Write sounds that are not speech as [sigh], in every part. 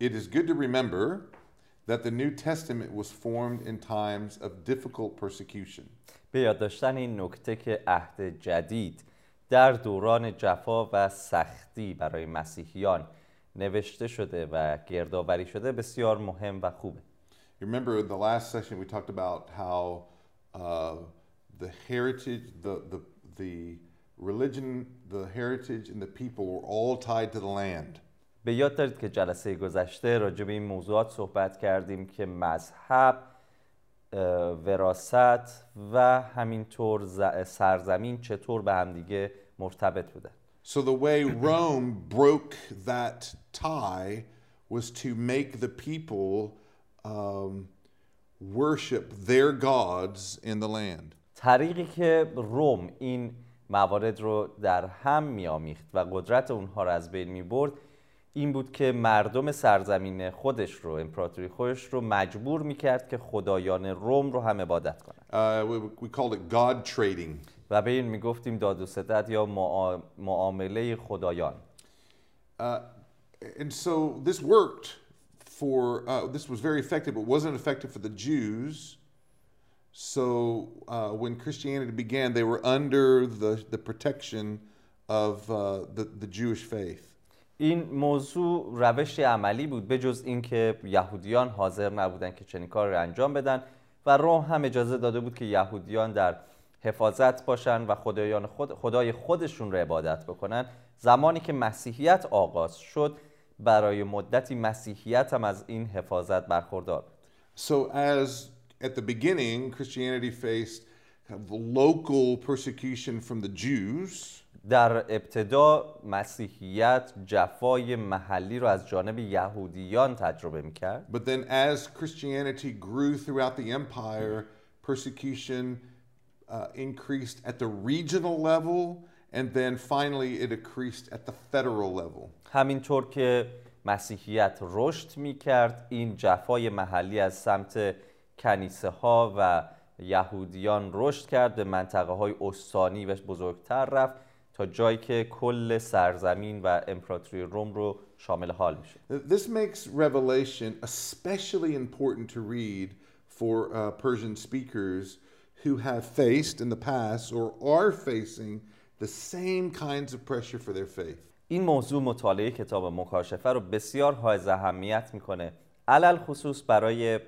It is good to remember that the New Testament was formed in times of difficult persecution. به یاد داشتن این نکته که عهد جدید در دوران جفا و سختی برای مسیحیان نوشته شده و گردآوری شده بسیار مهم و خوبه You remember in the last session we talked about how uh, the heritage, the, the, the religion, the heritage, and the people were all tied to the land. به یاد دارید که جلسه گذشته راجع به این موضوعات صحبت کردیم که مذهب وراست و همینطور سرزمین چطور به همدیگه مرتبط بودن So the way Rome broke that tie was to make the people um, worship their gods in the land. طریقی که روم این موارد رو در هم میامیخت و قدرت اونها رو از بین می‌برد این بود که مردم سرزمین خودش رو امپراتوری خودش رو مجبور می‌کرد که خدایان روم رو هم عبادت کنن Uh, we, we called it God trading. و به این می‌گفتیم داد و ستد یا معا- معامله خدایان Uh, and so this worked for, uh, this was very effective, but wasn't effective for the Jews. So uh, when Christianity began, they were under the, the protection of uh, the, the Jewish faith. این موضوع روش عملی بود به جز اینکه یهودیان حاضر نبودن که چنین کار رو انجام بدن و روم هم اجازه داده بود که یهودیان در حفاظت باشن و خدایان خود خدای خودشون رو عبادت بکنن. زمانی که مسیحیت آغاز شد برای مدتی مسیحیت هم از این حفاظت برخوردار بود. So as at the beginning, Christianity faced local persecution from the Jews, در ابتدا مسیحیت جفای محلی رو از جانب یهودیان تجربه می‌کرد but then as Christianity grew throughout the empire, persecution uh, increased at the regional level, and then finally it increased at the federal level. همینطور که مسیحیت رشد می کرد این جفای محلی از سمت کنیسه ها و یهودیان رشد کرد به منطقه های استانی و بزرگتر رفت تا جایی که کل سرزمین و امپراتوری روم رو شامل حال میشه This makes Revelation especially important to read for uh, Persian speakers who have faced in the past or are facing the same kinds of pressure for their faith. این موضوع مطالعه کتاب مکاشفه رو بسیار حائز اهمیت می‌کنه علل خصوص برای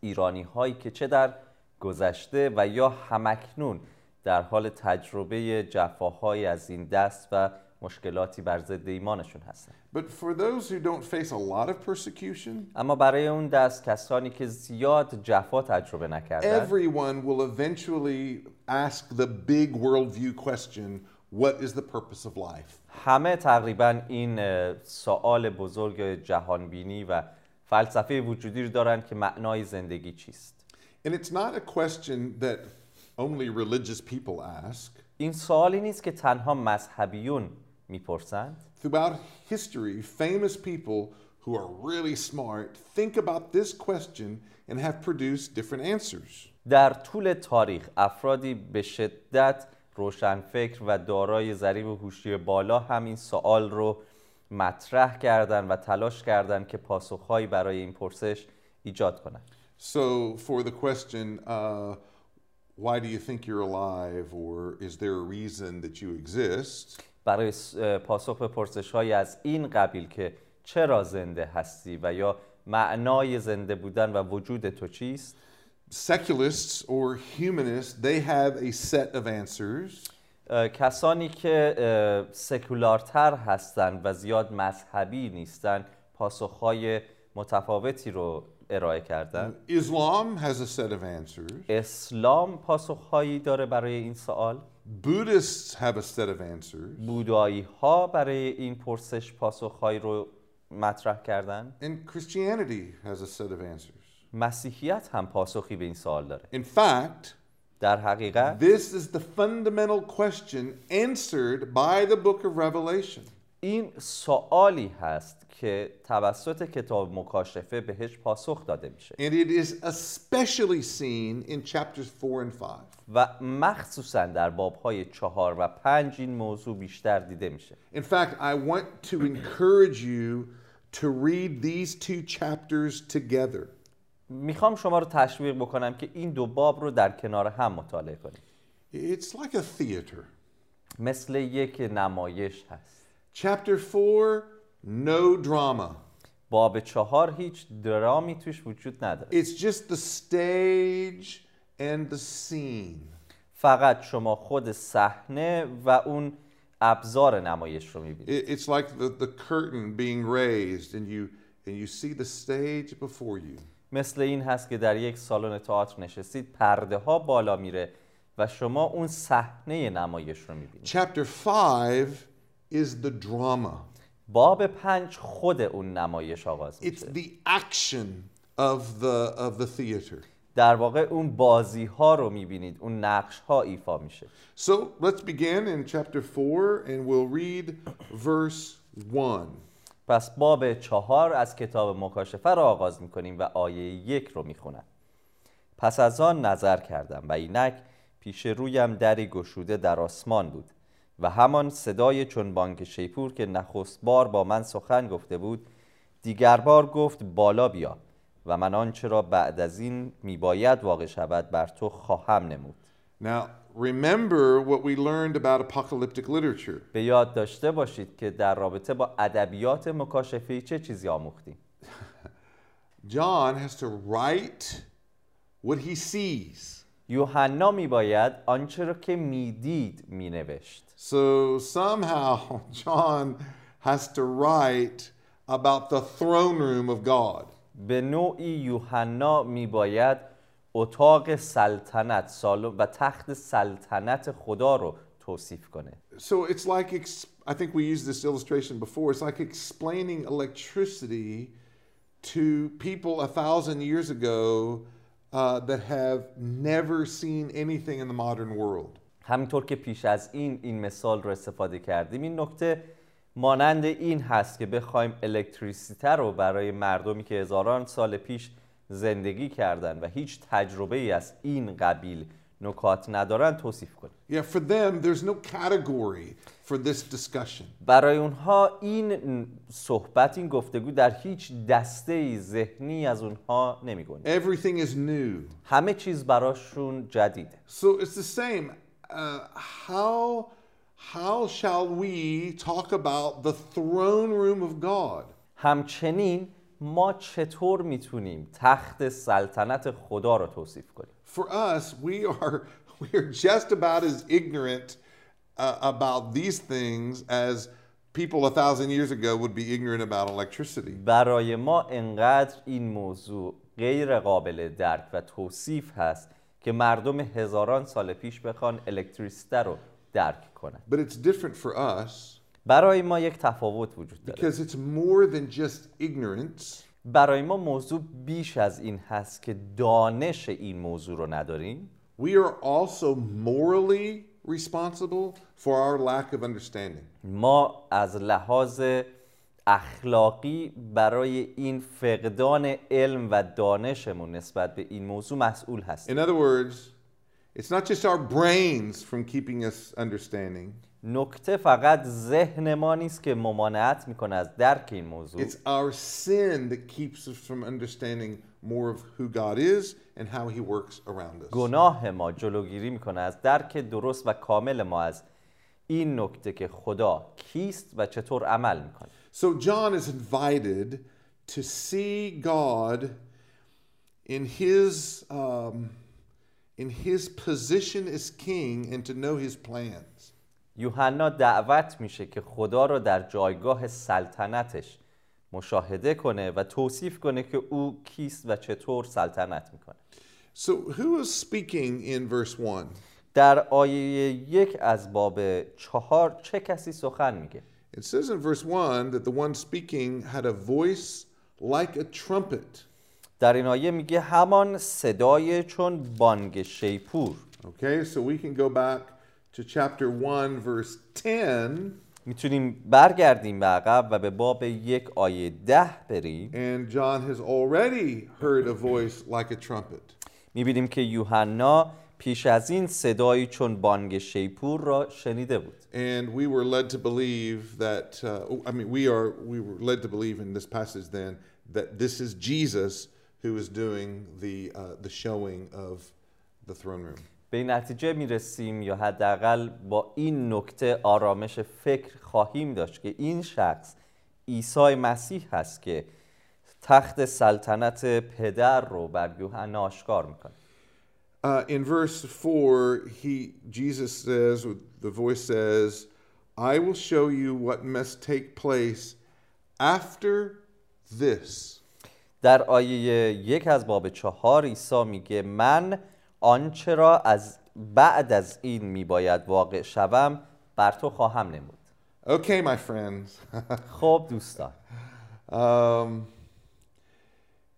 ایرانی هایی که چه در گذشته و یا همکنون در حال تجربه جفاهایی از این دست و مشکلاتی بر ضد ایمانشون هستن But for those who don't face a lot of persecution, اما برای اون دست کسانی که زیاد جفا تجربه نکردن everyone will eventually ask the big worldview question what is the purpose of life? همه تقریبا این سوال بزرگ جهانبینی و فلسفه وجودی رو دارن که معنای زندگی چیست And it's not a question that only religious people ask. این سوالی نیست که تنها مذهبیون میپرسند Throughout history, famous people who are really smart think about this question and have produced different answers. در طول تاریخ افرادی به شدت روشنفکر و دارای ضریب هوشی بالا همین سوال رو مطرح کردن و تلاش کردن که پاسخهایی برای این پرسش ایجاد کنند So, for the question, uh, why do you think you're alive, or is there a reason that you exist? برای س- اه، پاسخ به پرسش های از این قبیل که چرا زنده هستی و یا معنای زنده بودن و وجود تو چیست Secularists or humanists, they have a set of answers. اه، کسانی که اه، سکولارتر هستند و زیاد مذهبی نیستند پاسخهای متفاوتی رو ارائه کردن Islam has a set of answers. اسلام پاسخهایی داره برای این سوال Buddhists have a set of answers. بودایی ها برای این پرسش پاسخهایی رو مطرح کردن And Christianity has a set of answers. مسیحیت هم پاسخی به این سوال داره In fact, در حقیقت this is the fundamental question answered by the book of Revelation. این سوالی هست که توسط کتاب مکاشفه بهش پاسخ داده میشه And it is especially seen in chapters 4 and 5. و مخصوصا در بابهای چهار و پنج این موضوع بیشتر دیده میشه In fact, I want to encourage you to read these two chapters together. می‌خوام شما رو تشویق بکنم که این دو باب رو در کنار هم مطالعه کنید It's like a theater. مثل یک نمایش هست Chapter 4, no drama. باب چهار هیچ درامی توش وجود نداره It's just the stage and the scene. فقط شما خود صحنه و اون ابزار نمایش رو می‌بینید It- It's like the, the curtain being raised and you and you see the stage before you. مثل این هست که در یک سالن تئاتر نشستید پرده ها بالا میره و شما اون صحنه نمایش رو می‌بینید Chapter 5 is the drama. باب پنج خود اون نمایش آغاز It's میشه the action of the of the theater. در واقع اون بازی ها رو می‌بینید اون نقش ها ایفا میشه So let's begin in chapter 4 and we'll read verse 1. پس باب چهار از کتاب مکاشفه را آغاز می‌کنیم و آیه یک رو می‌خونم پس از آن نظر کردم و اینک پیش رویم دری گشوده در آسمان بود و همان صدای چون بانک شیپور که نخست بار با من سخن گفته بود دیگر بار گفت بالا بیا و من آنچه را بعد از این میباید واقع شود بر تو خواهم نمود Now, remember what we learned about apocalyptic literature. به یاد داشته باشید که در رابطه با ادبیات مکاشفه چه چیزی آموختیم [laughs] John has to write what he sees. یوحنا میباید آنچه را که می‌دید مینوشت So somehow John has to write about the throne room of God. به nوعی یوحنا میباید اتاق سلطنت سالن و تخت سلطنت خدا رو توصیف کنه So it's like, I think we used this illustration before, it's like explaining electricity to people a thousand years ago uh, that have never seen anything in the modern world. همینطور که پیش از این این مثال رو استفاده کردیم این نکته مانند این هست که بخوایم الکتریسیته رو برای مردمی که هزاران سال پیش زندگی کردن و هیچ تجربه ای از این قبیل نکات ندارن توصیف کنیم Yeah, for them, there's no category for this discussion. برای اونها این صحبت این گفتگو در هیچ دسته ذهنی از اونها نمیگونه Everything is new. همه چیز براشون جدیده So it's the same. Uh, how, how shall we talk about the throne room of God? همچنین ما چطور می‌تونیم تخت سلطنت خدا رو توصیف کنیم For us, we are [laughs] we are just about as ignorant uh, about these things as people a thousand years ago would be ignorant about electricity. برای ما انقدر این موضوع غیر قابل درک و توصیف هست که مردم هزاران سال پیش بخوان الکتریسیته رو درک کنن But it's different for us برای ما یک تفاوت وجود داره because it's more than just ignorance. برای ما موضوع بیش از این هست که دانش این موضوع رو نداریم We are also morally responsible for our lack of understanding. ما از لحاظ اخلاقی برای این فقدان علم و دانشمون نسبت به این موضوع مسئول هستیم In other words, it's not just our brains from keeping us understanding. نکته فقط ذهن ما نیست که ممانعت می‌کنه از درک این موضوع It's our sin that keeps us from understanding more of who God is and how he works around us. گناه ما جلوگیری می‌کنه از درک درست و کامل ما از این نکته که خدا کیست و چطور عمل می‌کنه So John is invited to see God in his um, in his position as king and to know his plans. یوحنا دعوت میشه که خدا رو در جایگاه سلطنتش مشاهده کنه و توصیف کنه که او کیست و چطور سلطنت می‌کنه So who is speaking in verse 1? در آیه یک از باب چهار چه کسی سخن میگه It says in verse 1 that the one speaking had a voice like a trumpet. در این آیه میگه همان صدای چون بانگ شیپور Okay, so we can go back to chapter 1, verse 10, میتونیم برگردیم به عقب و به باب یک آیه ده بریم and John has already heard a voice like a trumpet. میبینیم که یوحنا پیش از این صدایی چون بانگ شیپور را شنیده بود And we were led to believe that, uh, I mean, we are we were led to believe in this passage then that this is Jesus who is doing the uh, the showing of the throne room. به این نتیجه می رسیم یا حداقل با این نکته آرامش فکر خواهیم داشت که این شخص عیسی مسیح هست که تخت سلطنت پدر رو بر یوحنا آشکار می‌کنه Uh, in verse four, he Jesus says, the voice says, "I will show you what must take place after this." در آیه یک از باب چهار عیسی میگه من آنچه را از بعد از این میباید واقع شوم بر تو خواهم نمود Okay, my friends. خب دوستان Um,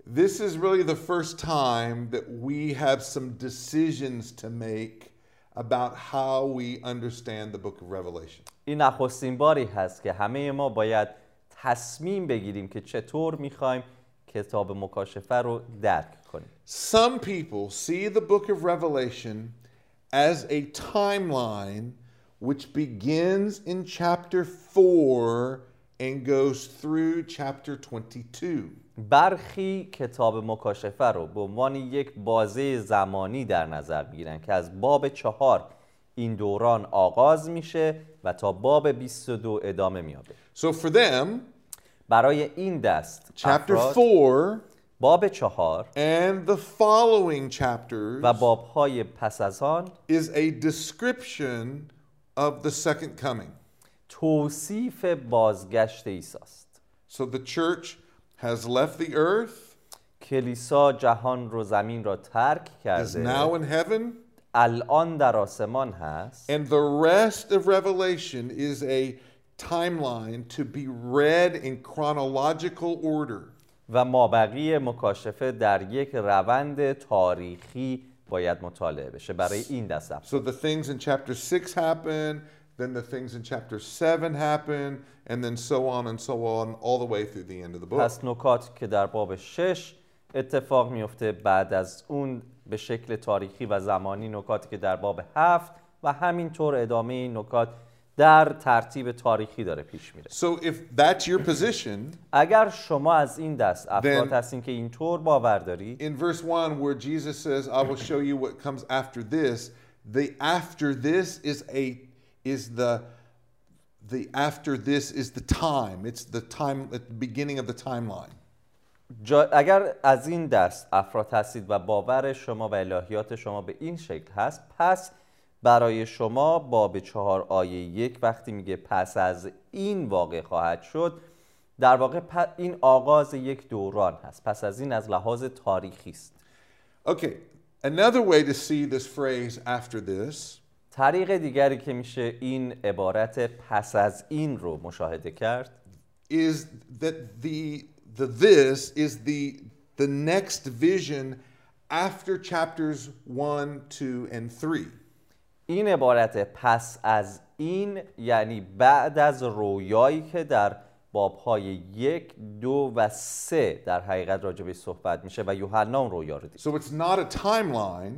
this is really the first time that we have some decisions to make about how we understand the book of Revelation. این نخستین باری هست که همه ما باید تصمیم بگیریم که چطور می‌خوایم کتاب مکاشفه رو درک کنیم Some people see the book of Revelation as a timeline which begins in chapter 4 and goes through chapter 22. برخی کتاب مکاشفه رو به عنوان یک بازه زمانی در نظر می‌گیرن که از باب چهار این دوران آغاز میشه و تا باب 22 ادامه میابه So for them, برای این دست chapter افراد 4 باب چهار and the following chapters و بابهای پس از آن is a description of the second coming. توصیف بازگشت عیسی است So the church has left the earth, کلیسا جهان رو زمین را ترک is کرده now in heaven, الان در آسمان هست and the rest of Revelation is a timeline to be read in chronological order. و مابقی مکاشفه در یک روند تاریخی باید مطالعه بشه برای این دست. So the things in chapter 6 happen, then the things in chapter 7 happen, and then so on and so on, all the way through the end of the book. پس نکات که در باب شش اتفاق میفته بعد از اون به شکل تاریخی و زمانی نکاتی که در باب هفت و همینطور ادامه این نکات در ترتیب تاریخی داره پیش میره So if that's your position, اگر شما از این دست افراد هستین که اینطور باور دارید in verse 1 where Jesus says, I will show you what comes after this, the after this is a is the the after this is the time. It's the time at the beginning of the timeline. اگر از این دست افراد هستید و باور شما و الهیات شما به این شکل هست پس برای شما باب چهار آیه یک وقتی میگه پس از این واقع خواهد شد در واقع این آغاز یک دوران هست. پس از این از لحاظ تاریخی است. Okay, another way to see this phrase after this. طریق دیگری که میشه این عبارت پس از این رو مشاهده کرد. Is that the the this is the the next vision after chapters 1, 2 and 3. این عبارت پس از این یعنی بعد از رویایی که در بابهای یک دو و سه در حقیقت راجبش صحبت میشه و یوحنا اون رویا رو دید So it's not a timeline,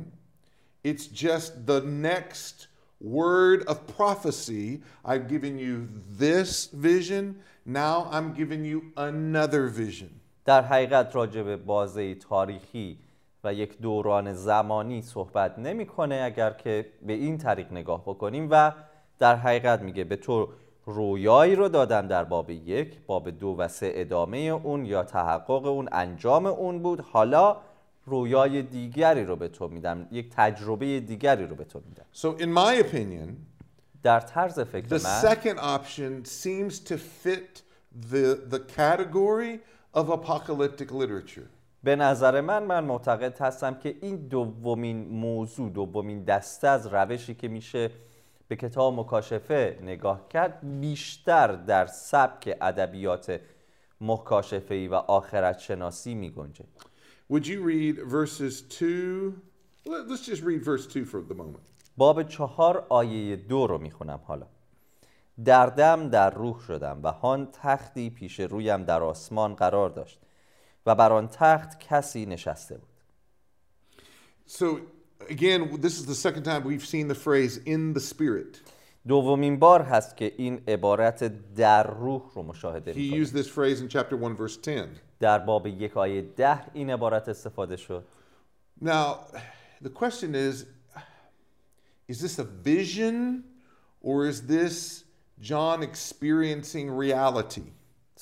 it's just the next word of prophecy. I've given you this vision, now I'm giving you another vision. در حقیقت راجب بازه تاریخی و یک دوران زمانی صحبت نمی‌کنه اگر که به این طریق نگاه بکنیم و در حقیقت میگه به تو رویایی رو دادم در باب یک باب دو و سه ادامه اون یا تحقق اون انجام اون بود حالا رویای دیگری رو به تو میدم یک تجربه دیگری رو به تو میدم So, in my opinion, در طرز فکر the من second option seems to fit the, the category of apocalyptic literature. به نظر من من معتقد هستم که این دومین موضوع دومین دسته از روشی که میشه به کتاب مکاشفه نگاه کرد بیشتر در سبک ادبیات مکاشفه ای و آخرت شناسی می گنجه Would you read verses 2? let- Let's just read verse 2 for the moment. باب چهار آیه دو رو می‌خونم حالا در دم در روح شدم و هان تختی پیش رویم در آسمان قرار داشت و بر آن تخت کسی نشسته بود So, again, this is the second time we've seen the phrase in the Spirit. دومین بار هست که این عبارت در روح رو مشاهده He میکنیم used this phrase in chapter 1, verse 10. در باب یک آیه ده این عبارت استفاده شد Now, the question is is this a vision or is this John experiencing reality?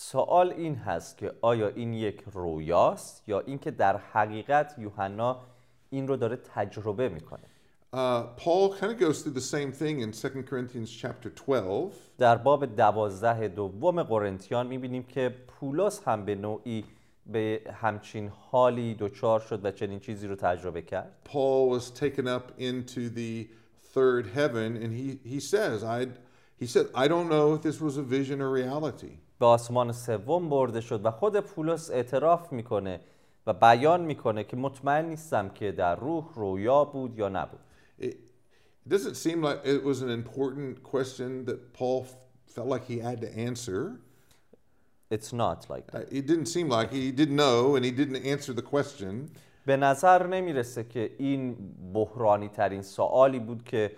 سوال این هست که آیا این یک رویاست یا اینکه در حقیقت یوحنا این رو داره تجربه می‌کنه Uh, Paul kind of goes through the same thing in 2 Corinthians chapter 12. در باب دوازده دوم قرنتیان می‌بینیم که پولس هم به نوعی به همچین حالی دچار شد و چنین چیزی رو تجربه کرد Paul was taken up into the third heaven and he, he says, I, he said, I don't know if this was a vision or reality. به آسمان سوم برده شد و خود پولس اعتراف می‌کنه و بیان می‌کنه که مطمئن نیستم که در روح رویا بود یا نبود It, does it seem like it was an important question that Paul felt like he had to answer? It's not like that. Uh, It didn't seem like he didn't know and he didn't answer the question. به نظر نمی‌رسه که این بحرانی ترین سوالی بود که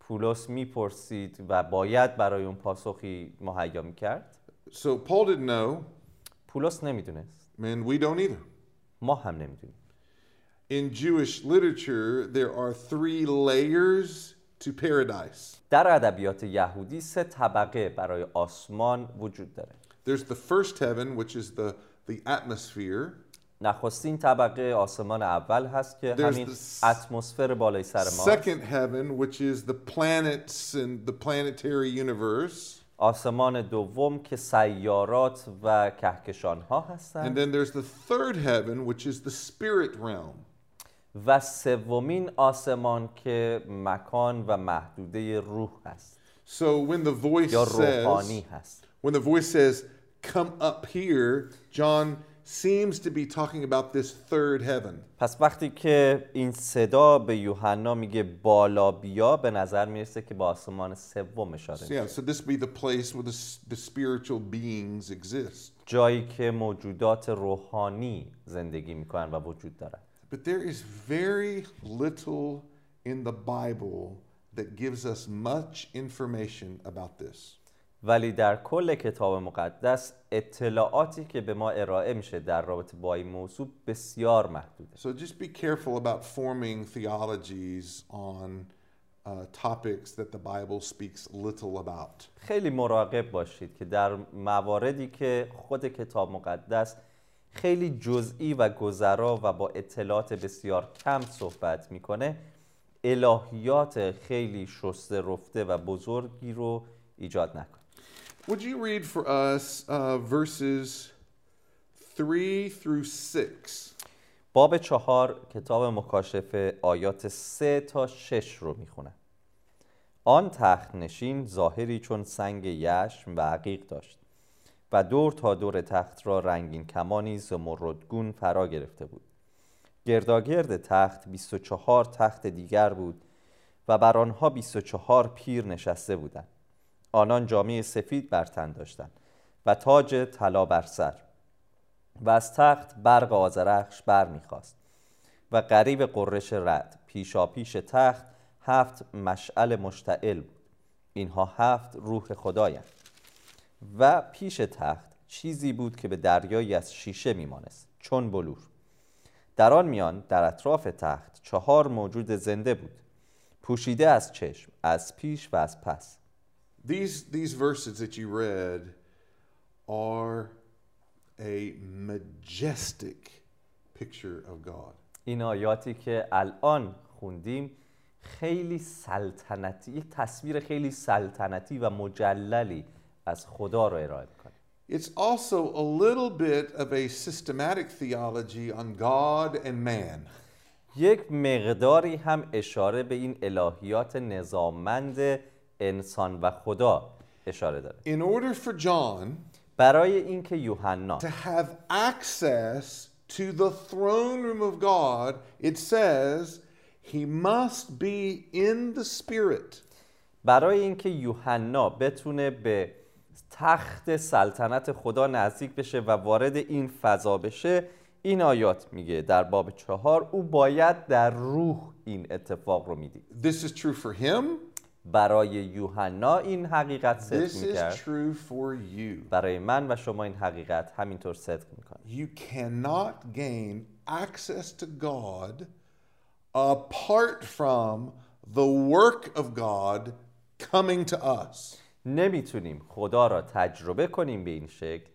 پولس می‌پرسید و باید برای اون پاسخی مهیا می‌کرد So Paul didn't know, پولس نمیدونست and we don't either. ما هم نمیدونیم In Jewish literature, there are three layers to paradise. در ادبیات یهودی سه طبقه برای آسمان وجود داره There's the first heaven, which is the, the atmosphere. نخستین طبقه آسمان اول هست که There's همین the s- اتمسفر بالای سر ما Second heaven, which is the planets and the planetary universe. آسمان دوم که سیارات و کهکشان ها And هستند then there's the third heaven, which is the spirit realm. و سومین آسمان که مکان و محدوده روح هست So when the voice یا روحانی says, هست when the voice says, come up here, John seems to be talking about this third heaven. پس وقتی که این صدا به یوحنا میگه بالا بیا به نظر میرسه که به آسمان سوم اشاره So, میشه yeah, so this be the place where the, s- the spiritual beings exist. جایی که موجودات روحانی زندگی میکنن و وجود دارن But there is very little in the Bible that gives us much information about this. ولی در کل کتاب مقدس اطلاعاتی که به ما ارائه میشه در رابطه با این موضوع بسیار محدوده So just be careful about forming theologies on uh, topics that the Bible speaks little about. خیلی مراقب باشید که در مواردی که خود کتاب مقدس خیلی جزئی و گذرا و با اطلاعات بسیار کم صحبت می‌کنه الهیات خیلی شسته رفته و بزرگی رو ایجاد نکن Would you read for us uh, verses 3 through 6? باب چهار کتاب مکاشفه آیات سه تا شش رو می‌خونم آن تخت نشین ظاهری چون سنگ یشم و عقیق داشت و دور تا دور تخت را رنگین کمانی زمردگون فرا گرفته بود. گرداگرد تخت 24 تخت دیگر بود و بر آنها 24 پیر نشسته بودند. آنان جامعه سفید بر تن داشتند و تاج طلا بر سر و از تخت برق آزرخش بر می‌خواست و قریب قرش رد پیشا پیش تخت هفت مشعل مشتعل بود. اینها هفت روح خدایند و پیش تخت چیزی بود که به دریایی از شیشه میمانست چون بلور. در آن میان در اطراف تخت چهار موجود زنده بود پوشیده از چشم از پیش و از پس. These, these verses that you read are a majestic picture of God. این آیاتی که الان خوندیم خیلی سلطنتی یک تصویر خیلی سلطنتی و مجللی از خدا رو ارائه می‌کنه It's also a little bit of a systematic theology on God and man. یک مقداری هم اشاره به این الهیات نظاممند انسان و خدا اشاره داره In order for John برای اینکه یوحنا to have access to the throne room of God, it says he must be in the Spirit. برای اینکه یوحنا بتونه به تخت سلطنت خدا نزدیک بشه و وارد این فضا بشه این آیات میگه در باب چهار او باید در روح این اتفاق رو می‌دید This is true for him. برای یوحنا این حقیقت صدق می‌کرد. برای من و شما این حقیقت همینطور صدق می‌کنه You cannot gain access to God apart from the work of God coming to us. نمی‌تونیم خدا را تجربه کنیم به این شکل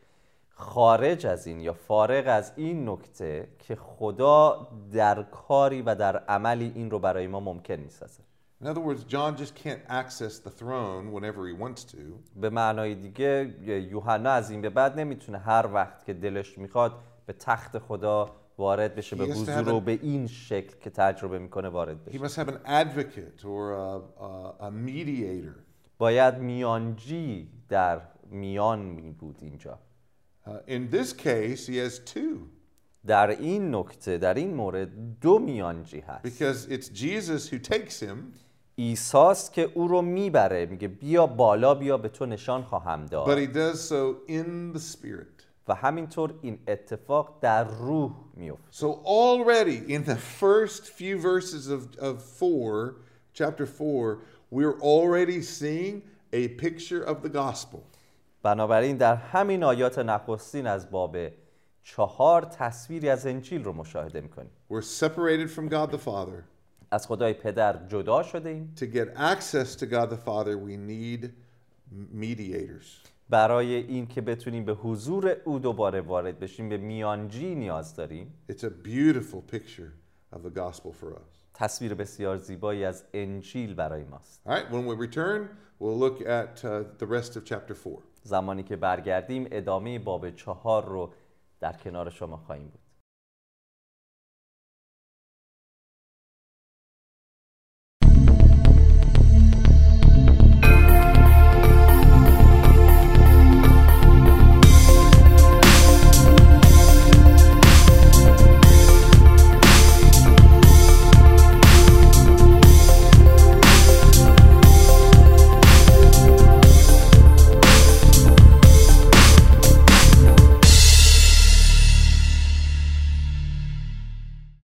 خارج از این یا فارغ از این نکته که خدا در کاری و در عملی این رو برای ما ممکن می‌سازه In other words, John just can't access the throne whenever he wants to. به معنای دیگه یوحنا از این به بعد نمی‌تونه هر وقت که دلش می‌خواد به تخت خدا وارد بشه به He حضور و به این شکل که تجربه می‌کنه وارد He بشه must have an advocate or a, a, a mediator. باید میانجی در میان می بود اینجا Uh, in this case, he has two در این نکته در این مورد دو میانجی هست because it's Jesus who takes him, ایساست که او رو می‌بره میگه بیا بالا بیا به تو نشان خواهم but داد he does so in the Spirit. و همینطور این اتفاق در روح میفته So already in the first few verses of, of 4, chapter 4, we're already seeing a picture of the gospel. بنابراین در همین آیات نخستین از باب چهار تصویری از انجیل رو مشاهده می‌کنیم We're separated from God the Father. از خدای پدر جدا شده ایم To get access to God the Father, we need mediators. برای این که بتونیم به حضور او دوباره وارد بشیم به میانجی نیاز داریم It's a beautiful picture of the gospel for us. تصویر بسیار زیبایی از انجیل برای ماست All right, when we return, we'll look at uh, the rest of chapter 4. زمانی که برگردیم ادامه باب چهار رو در کنار شما خواهیم بود